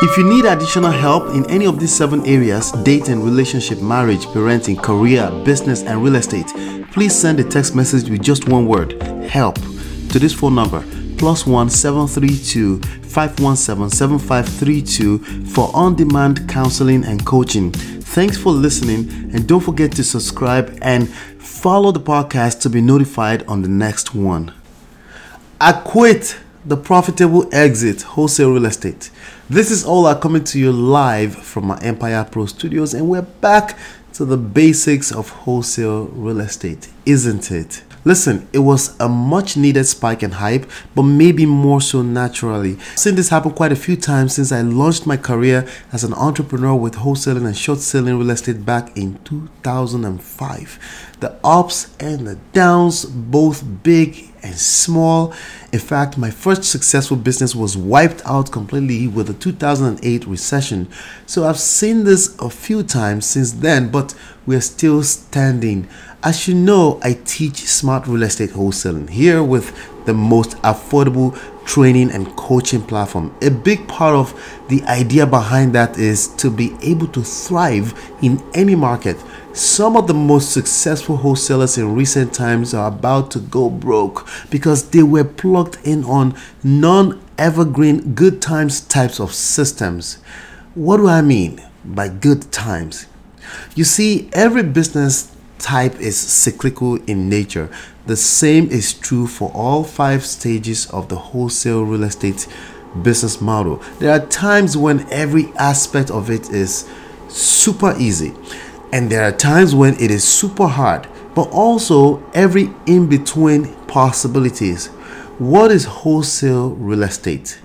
If you need additional help in any of these seven areas dating, relationship, marriage, parenting, career, business, and real estate please send a text message with just one word help to this phone number plus one seven three two five one seven seven five three two for on-demand counseling and coaching. Thanks for listening, and don't forget to subscribe and follow the podcast to be notified on the next one. I quit the profitable exit wholesale real estate. This is all are coming to you live from my Empire Pro studios, and we're back to the basics of wholesale real estate, isn't it? Listen, it was a much needed spike in hype, but maybe more so naturally. I've seen this happen quite a few times since I launched my career as an entrepreneur with wholesaling and short selling real estate back in 2005. The ups and the downs, both big and small. In fact, my first successful business was wiped out completely with the 2008 recession. So I've seen this a few times since then, but we're still standing. As you know, I teach smart real estate wholesaling here with the most affordable training and coaching platform. A big part of the idea behind that is to be able to thrive in any market. Some of the most successful wholesalers in recent times are about to go broke because they were plugged in on non evergreen good times types of systems. What do I mean by good times? You see, every business type is cyclical in nature. The same is true for all five stages of the wholesale real estate business model. There are times when every aspect of it is super easy, and there are times when it is super hard, but also every in between possibilities. What is wholesale real estate?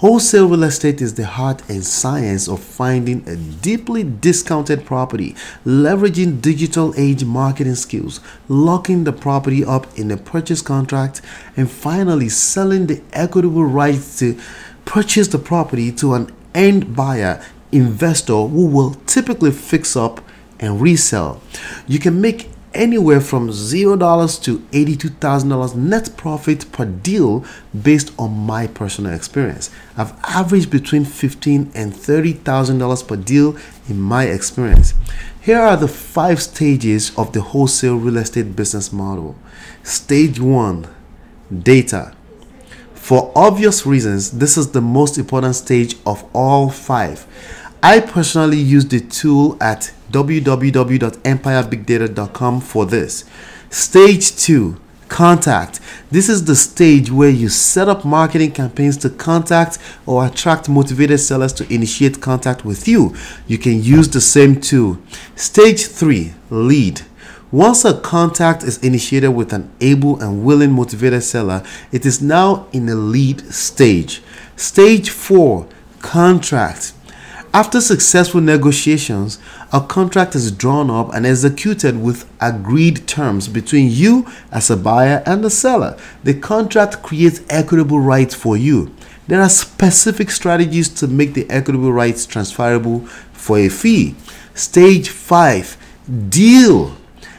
Wholesale real estate is the art and science of finding a deeply discounted property, leveraging digital age marketing skills, locking the property up in a purchase contract, and finally selling the equitable rights to purchase the property to an end buyer investor who will typically fix up and resell. You can make anywhere from $0 to $82,000 net profit per deal based on my personal experience. I've averaged between 15 and $30,000 per deal in my experience. Here are the five stages of the wholesale real estate business model. Stage 1 Data. For obvious reasons, this is the most important stage of all five. I personally use the tool at www.empirebigdata.com for this. Stage 2 Contact. This is the stage where you set up marketing campaigns to contact or attract motivated sellers to initiate contact with you. You can use the same tool. Stage 3 Lead. Once a contact is initiated with an able and willing motivated seller, it is now in a lead stage. Stage 4 Contract. After successful negotiations, a contract is drawn up and executed with agreed terms between you as a buyer and the seller. The contract creates equitable rights for you. There are specific strategies to make the equitable rights transferable for a fee. Stage 5 Deal.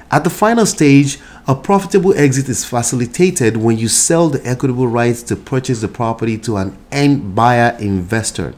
At the final stage, a profitable exit is facilitated when you sell the equitable rights to purchase the property to an end buyer investor.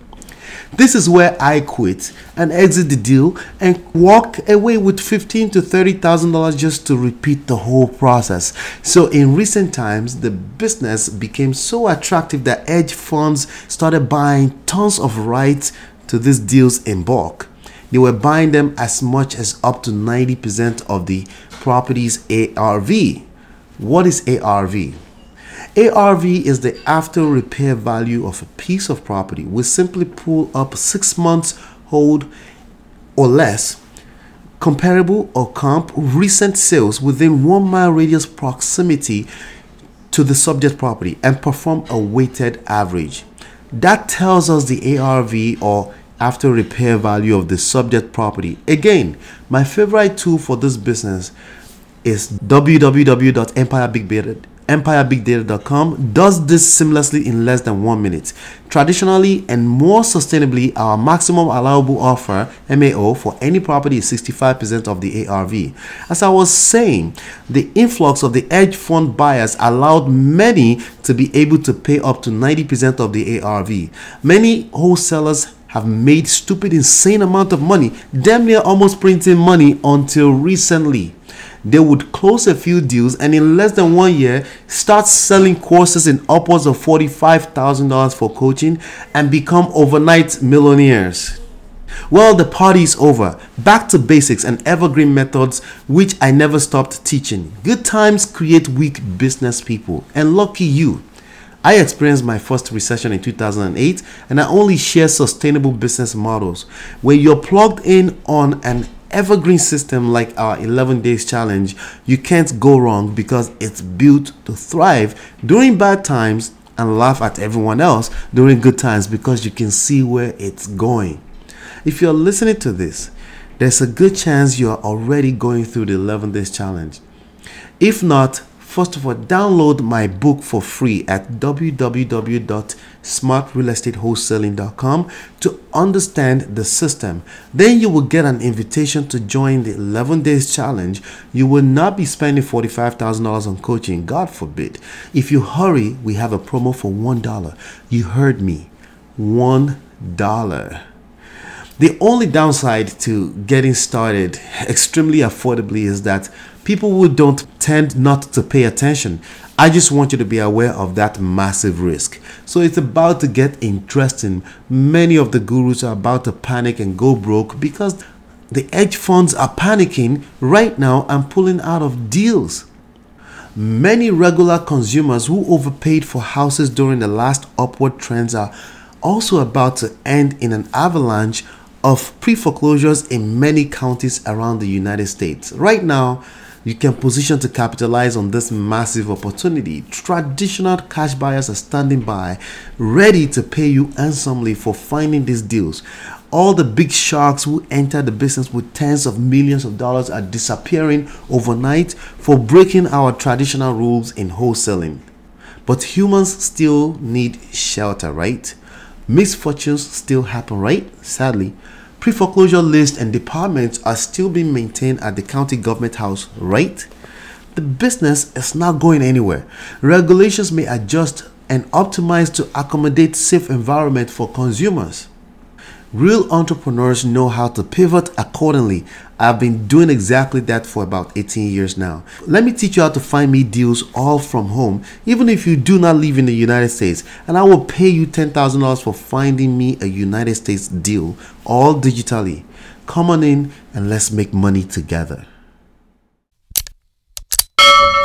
This is where I quit and exit the deal and walk away with fifteen to thirty thousand dollars just to repeat the whole process. So in recent times, the business became so attractive that hedge funds started buying tons of rights to these deals in bulk. They were buying them as much as up to 90% of the property's ARV. What is ARV? ARV is the after repair value of a piece of property. We simply pull up six months hold or less comparable or comp recent sales within one mile radius proximity to the subject property and perform a weighted average. That tells us the ARV or after repair value of the subject property. Again, my favorite tool for this business is www.empirebigdata EmpireBigData.com does this seamlessly in less than one minute. Traditionally and more sustainably, our maximum allowable offer MAO for any property is 65% of the ARV. As I was saying, the influx of the hedge fund buyers allowed many to be able to pay up to 90% of the ARV. Many wholesalers have made stupid insane amount of money, damn near almost printing money until recently they would close a few deals and in less than one year start selling courses in upwards of $45,000 for coaching and become overnight millionaires. Well, the party is over. Back to basics and evergreen methods, which I never stopped teaching. Good times create weak business people, and lucky you. I experienced my first recession in 2008 and I only share sustainable business models. When you're plugged in on an evergreen system like our 11 days challenge, you can't go wrong because it's built to thrive during bad times and laugh at everyone else during good times because you can see where it's going. If you're listening to this, there's a good chance you're already going through the 11 days challenge. If not, First of all, download my book for free at www.smartrealestateWholesaling.com to understand the system. Then you will get an invitation to join the 11 days challenge. You will not be spending $45,000 on coaching, God forbid. If you hurry, we have a promo for $1. You heard me. $1. The only downside to getting started extremely affordably is that people who don't tend not to pay attention. I just want you to be aware of that massive risk. So it's about to get interesting. Many of the gurus are about to panic and go broke because the hedge funds are panicking right now and pulling out of deals. Many regular consumers who overpaid for houses during the last upward trends are also about to end in an avalanche of pre foreclosures in many counties around the United States. Right now, you can position to capitalize on this massive opportunity. Traditional cash buyers are standing by, ready to pay you handsomely for finding these deals. All the big sharks who entered the business with tens of millions of dollars are disappearing overnight for breaking our traditional rules in wholesaling. But humans still need shelter, right? Misfortunes still happen, right? Sadly, pre foreclosure lists and departments are still being maintained at the county government house, right? The business is not going anywhere. Regulations may adjust and optimize to accommodate safe environment for consumers. Real entrepreneurs know how to pivot accordingly. I've been doing exactly that for about 18 years now. Let me teach you how to find me deals all from home, even if you do not live in the United States, and I will pay you $10,000 for finding me a United States deal, all digitally. Come on in and let's make money together.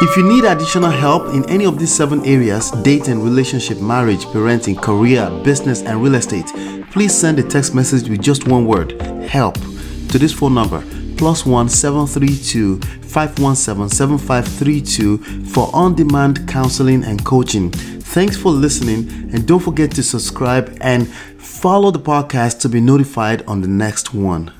If you need additional help in any of these seven areas dating, relationship, marriage, parenting, career, business, and real estate please send a text message with just one word help to this phone number plus one seven three two five one seven seven five three two for on-demand counseling and coaching. Thanks for listening and don't forget to subscribe and follow the podcast to be notified on the next one.